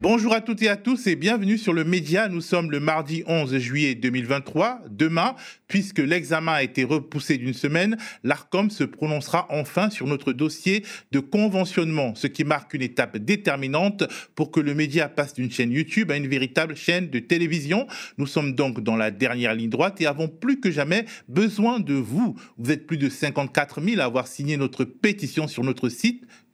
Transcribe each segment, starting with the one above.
Bonjour à toutes et à tous et bienvenue sur le Média. Nous sommes le mardi 11 juillet 2023. Demain, puisque l'examen a été repoussé d'une semaine, l'ARCOM se prononcera enfin sur notre dossier de conventionnement, ce qui marque une étape déterminante pour que le média passe d'une chaîne YouTube à une véritable chaîne de télévision. Nous sommes donc dans la dernière ligne droite et avons plus que jamais besoin de vous. Vous êtes plus de 54 000 à avoir signé notre pétition sur notre site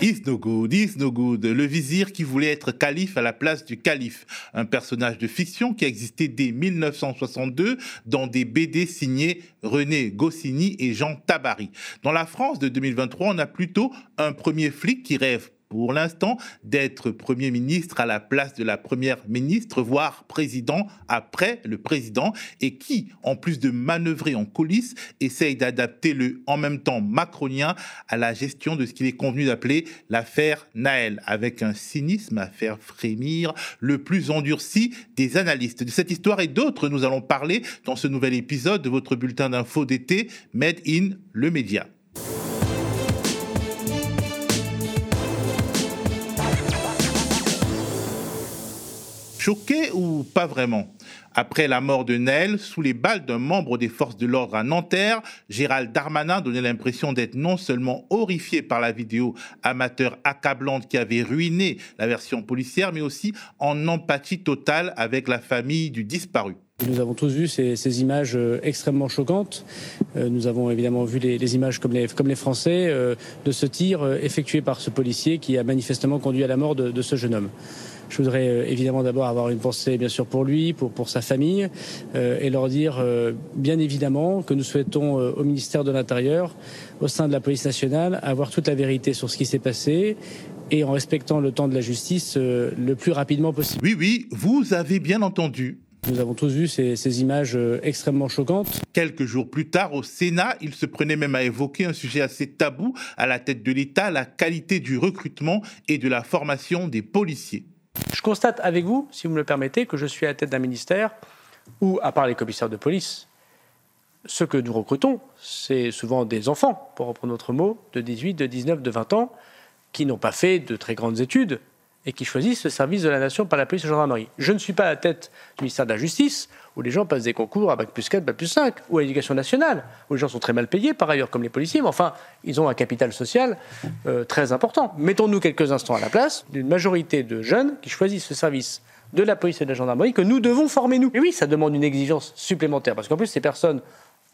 Is no good, no good. Le vizir qui voulait être calife à la place du calife. Un personnage de fiction qui a existé dès 1962 dans des BD signés René Goscinny et Jean Tabary. Dans la France de 2023, on a plutôt un premier flic qui rêve pour l'instant d'être Premier ministre à la place de la Première ministre, voire président après le président, et qui, en plus de manœuvrer en coulisses, essaye d'adapter le en même temps macronien à la gestion de ce qu'il est convenu d'appeler l'affaire Naël, avec un cynisme à faire frémir le plus endurci des analystes. De cette histoire et d'autres, nous allons parler dans ce nouvel épisode de votre bulletin d'info d'été Made in le Média. Choqué ou pas vraiment? Après la mort de Naël, sous les balles d'un membre des forces de l'ordre à Nanterre, Gérald Darmanin donnait l'impression d'être non seulement horrifié par la vidéo amateur accablante qui avait ruiné la version policière, mais aussi en empathie totale avec la famille du disparu. Nous avons tous vu ces, images euh, extrêmement choquantes. Euh, nous avons évidemment vu les, images comme les, Français euh, de ce tir effectué par ce policier qui a manifestement conduit à la mort de ce jeune homme. Je voudrais euh, évidemment d'abord avoir une pensée bien sûr pour lui, pour, pour sa famille, euh, et leur dire euh, bien évidemment que nous souhaitons au ministère de l'Intérieur, au sein de la police nationale, avoir toute la vérité sur ce qui s'est passé et en respectant le temps de la justice le plus rapidement possible. Oui, oui, vous avez bien entendu. Nous avons tous vu ces, ces, images extrêmement choquantes. Quelques jours plus tard, au Sénat, il se prenait même à évoquer un sujet assez tabou à la tête de l'État, la qualité du recrutement et de la formation des policiers. Je constate avec vous, si vous me le permettez, que je suis à la tête d'un ministère où, à part les commissaires de police, ce que nous recrutons, c'est souvent des enfants, pour reprendre notre mot, de 18, de 19, de 20 ans, qui n'ont pas fait de très grandes études et qui choisissent le service de la nation par la police et la gendarmerie. Je ne suis pas à la tête du ministère de la Justice, où les gens passent des concours à Bac plus 4, Bac plus 5, ou à l'éducation nationale, où les gens sont très mal payés, par ailleurs, comme les policiers, mais enfin, ils ont un capital social euh, très important. Mettons-nous quelques instants à la place d'une majorité de jeunes qui choisissent ce service de la police et de la gendarmerie que nous devons former, nous. Et oui, ça demande une exigence supplémentaire, parce qu'en plus, ces personnes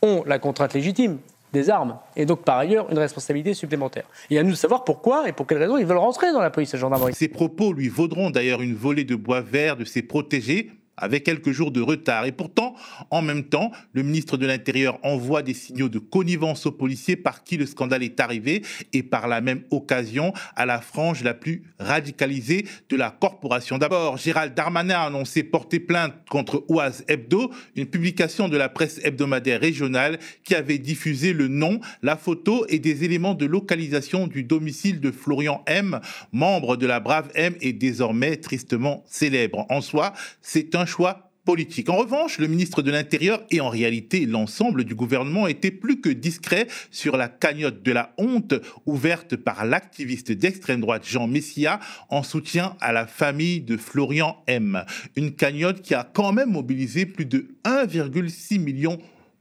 ont la contrainte légitime des armes et donc par ailleurs une responsabilité supplémentaire. Et à nous de savoir pourquoi et pour quelles raisons ils veulent rentrer dans la police et la gendarmerie. Ces propos lui vaudront d'ailleurs une volée de bois vert de ses protégés avec quelques jours de retard. Et pourtant, en même temps, le ministre de l'Intérieur envoie des signaux de connivence aux policiers par qui le scandale est arrivé et par la même occasion à la frange la plus radicalisée de la corporation. D'abord, Gérald Darmanin a annoncé porter plainte contre Oise Hebdo, une publication de la presse hebdomadaire régionale qui avait diffusé le nom, la photo et des éléments de localisation du domicile de Florian M, membre de la Brave M et désormais tristement célèbre. En soi, c'est un choix politique. En revanche, le ministre de l'Intérieur et en réalité l'ensemble du gouvernement étaient plus que discrets sur la cagnotte de la honte ouverte par l'activiste d'extrême droite Jean Messia en soutien à la famille de Florian M. Une cagnotte qui a quand même mobilisé plus de 1,6 million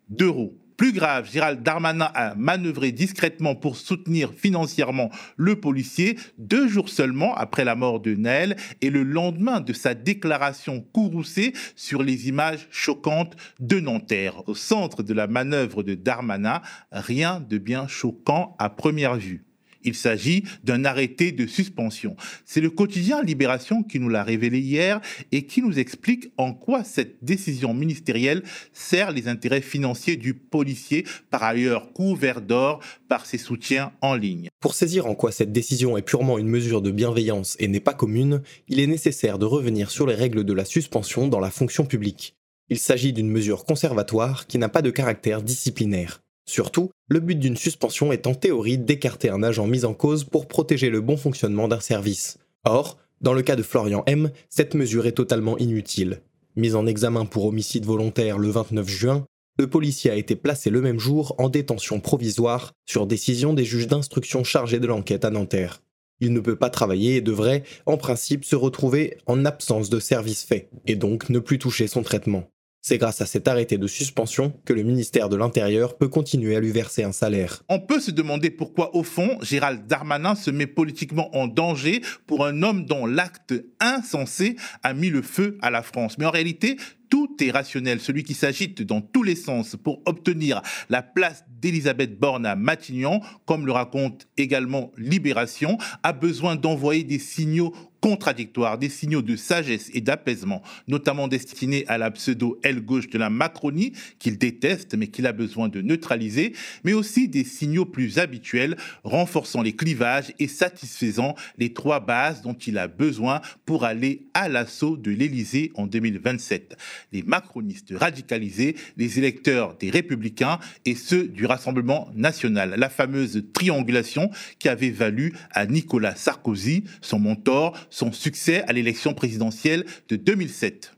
d'euros. Plus grave, Gérald Darmanin a manœuvré discrètement pour soutenir financièrement le policier deux jours seulement après la mort de Naël et le lendemain de sa déclaration courroucée sur les images choquantes de Nanterre. Au centre de la manœuvre de Darmanin, rien de bien choquant à première vue. Il s'agit d'un arrêté de suspension. C'est le quotidien Libération qui nous l'a révélé hier et qui nous explique en quoi cette décision ministérielle sert les intérêts financiers du policier, par ailleurs couvert d'or par ses soutiens en ligne. Pour saisir en quoi cette décision est purement une mesure de bienveillance et n'est pas commune, il est nécessaire de revenir sur les règles de la suspension dans la fonction publique. Il s'agit d'une mesure conservatoire qui n'a pas de caractère disciplinaire. Surtout, le but d'une suspension est en théorie d'écarter un agent mis en cause pour protéger le bon fonctionnement d'un service. Or, dans le cas de Florian M, cette mesure est totalement inutile. Mis en examen pour homicide volontaire le 29 juin, le policier a été placé le même jour en détention provisoire sur décision des juges d'instruction chargés de l'enquête à Nanterre. Il ne peut pas travailler et devrait, en principe, se retrouver en absence de service fait, et donc ne plus toucher son traitement. C'est grâce à cet arrêté de suspension que le ministère de l'Intérieur peut continuer à lui verser un salaire. On peut se demander pourquoi, au fond, Gérald Darmanin se met politiquement en danger pour un homme dont l'acte insensé a mis le feu à la France. Mais en réalité, tout est rationnel. Celui qui s'agite dans tous les sens pour obtenir la place d'Elisabeth Borne à Matignon, comme le raconte également Libération, a besoin d'envoyer des signaux contradictoires, des signaux de sagesse et d'apaisement, notamment destinés à la pseudo-aile gauche de la Macronie, qu'il déteste mais qu'il a besoin de neutraliser, mais aussi des signaux plus habituels, renforçant les clivages et satisfaisant les trois bases dont il a besoin pour aller à l'assaut de l'Élysée en 2027. Les macronistes radicalisés, les électeurs des républicains et ceux du Rassemblement national. La fameuse triangulation qui avait valu à Nicolas Sarkozy, son mentor, son succès à l'élection présidentielle de 2007.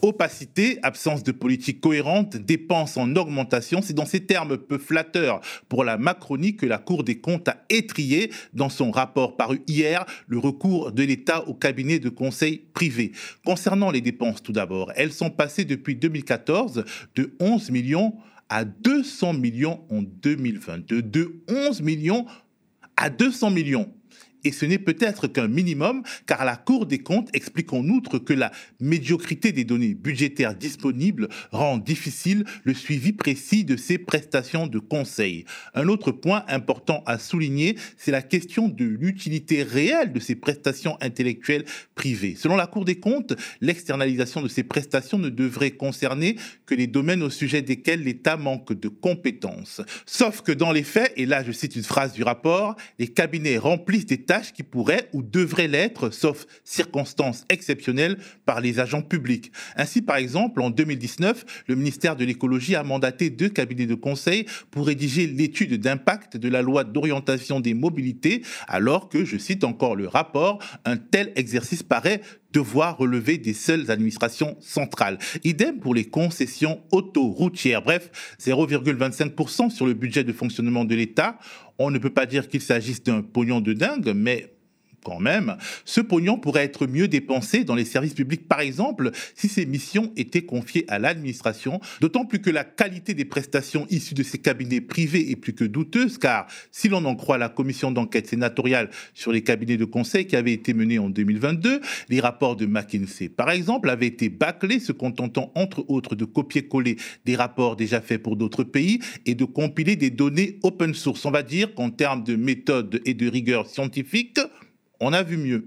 Opacité, absence de politique cohérente, dépenses en augmentation, c'est dans ces termes peu flatteurs pour la Macronie que la Cour des comptes a étrié dans son rapport paru hier le recours de l'État au cabinet de conseil privé. Concernant les dépenses tout d'abord, elles sont passées depuis 2014 de 11 millions à 200 millions en 2022, de 11 millions à 200 millions et ce n'est peut-être qu'un minimum, car la Cour des comptes explique en outre que la médiocrité des données budgétaires disponibles rend difficile le suivi précis de ces prestations de conseil. Un autre point important à souligner, c'est la question de l'utilité réelle de ces prestations intellectuelles privées. Selon la Cour des comptes, l'externalisation de ces prestations ne devrait concerner que les domaines au sujet desquels l'État manque de compétences. Sauf que dans les faits, et là je cite une phrase du rapport, les cabinets remplissent des qui pourraient ou devraient l'être, sauf circonstances exceptionnelles, par les agents publics. Ainsi, par exemple, en 2019, le ministère de l'écologie a mandaté deux cabinets de conseil pour rédiger l'étude d'impact de la loi d'orientation des mobilités, alors que, je cite encore le rapport, un tel exercice paraît devoir relever des seules administrations centrales. Idem pour les concessions autoroutières. Bref, 0,25% sur le budget de fonctionnement de l'État. On ne peut pas dire qu'il s'agisse d'un pognon de dingue, mais quand même, ce pognon pourrait être mieux dépensé dans les services publics, par exemple, si ces missions étaient confiées à l'administration, d'autant plus que la qualité des prestations issues de ces cabinets privés est plus que douteuse, car si l'on en croit la commission d'enquête sénatoriale sur les cabinets de conseil qui avait été menée en 2022, les rapports de McKinsey, par exemple, avaient été bâclés, se contentant entre autres de copier-coller des rapports déjà faits pour d'autres pays et de compiler des données open source. On va dire qu'en termes de méthode et de rigueur scientifique, on a vu mieux.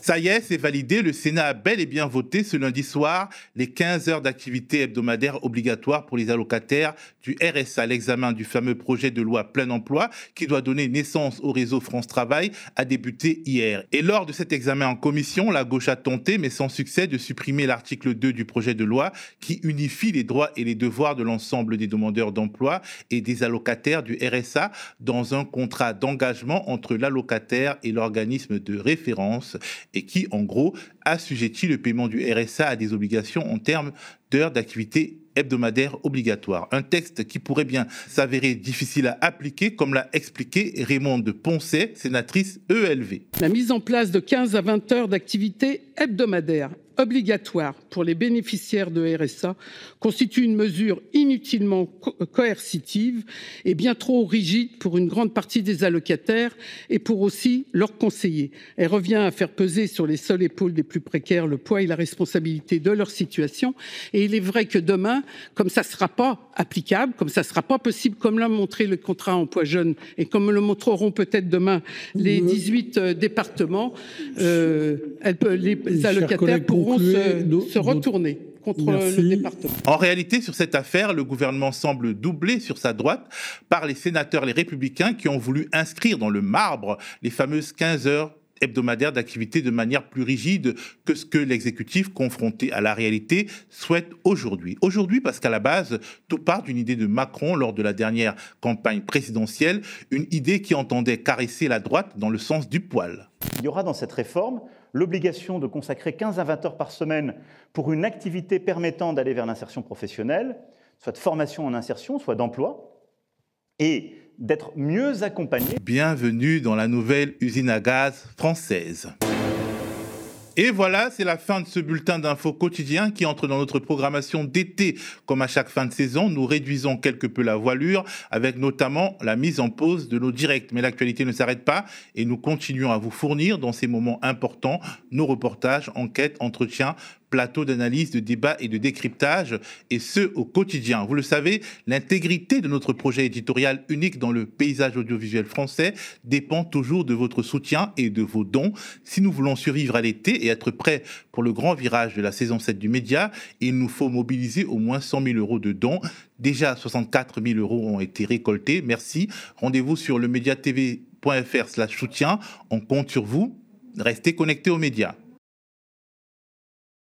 Ça y est, c'est validé. Le Sénat a bel et bien voté ce lundi soir les 15 heures d'activité hebdomadaire obligatoires pour les allocataires du RSA. L'examen du fameux projet de loi plein emploi qui doit donner naissance au réseau France Travail a débuté hier. Et lors de cet examen en commission, la gauche a tenté, mais sans succès, de supprimer l'article 2 du projet de loi qui unifie les droits et les devoirs de l'ensemble des demandeurs d'emploi et des allocataires du RSA dans un contrat d'engagement entre l'allocataire et l'organisme de référence et qui, en gros, assujettit le paiement du RSA à des obligations en termes d'heures d'activité hebdomadaire obligatoire. Un texte qui pourrait bien s'avérer difficile à appliquer, comme l'a expliqué Raymond de Poncet, sénatrice ELV. La mise en place de 15 à 20 heures d'activité hebdomadaire obligatoire pour les bénéficiaires de RSA constitue une mesure inutilement coercitive et bien trop rigide pour une grande partie des allocataires et pour aussi leurs conseillers. Elle revient à faire peser sur les seules épaules des plus précaires le poids et la responsabilité de leur situation. Et il est vrai que demain, comme ça ne sera pas applicable, comme ça ne sera pas possible, comme l'a montré le contrat emploi jeune et comme le montreront peut-être demain les 18 euh, départements, euh, les allocataires pourront se, retourner contre le département. En réalité, sur cette affaire, le gouvernement semble doublé sur sa droite par les sénateurs, les républicains, qui ont voulu inscrire dans le marbre les fameuses 15 heures hebdomadaire d'activité de manière plus rigide que ce que l'exécutif, confronté à la réalité, souhaite aujourd'hui. Aujourd'hui, parce qu'à la base, tout part d'une idée de Macron lors de la dernière campagne présidentielle, une idée qui entendait caresser la droite dans le sens du poil. Il y aura dans cette réforme l'obligation de consacrer 15 à 20 heures par semaine pour une activité permettant d'aller vers l'insertion professionnelle, soit de formation en insertion, soit d'emploi, et d'être mieux accompagné. Bienvenue dans la nouvelle usine à gaz française. Et voilà, c'est la fin de ce bulletin d'infos quotidien qui entre dans notre programmation d'été. Comme à chaque fin de saison, nous réduisons quelque peu la voilure avec notamment la mise en pause de nos directs. Mais l'actualité ne s'arrête pas et nous continuons à vous fournir dans ces moments importants nos reportages, enquêtes, entretiens, plateau d'analyse, de débat et de décryptage, et ce au quotidien. Vous le savez, l'intégrité de notre projet éditorial unique dans le paysage audiovisuel français dépend toujours de votre soutien et de vos dons. Si nous voulons survivre à l'été et être prêts pour le grand virage de la saison 7 du média, il nous faut mobiliser au moins 100 000 euros de dons. Déjà 64 000 euros ont été récoltés. Merci. Rendez-vous sur le médiatv.fr slash soutien. On compte sur vous. Restez connectés aux médias.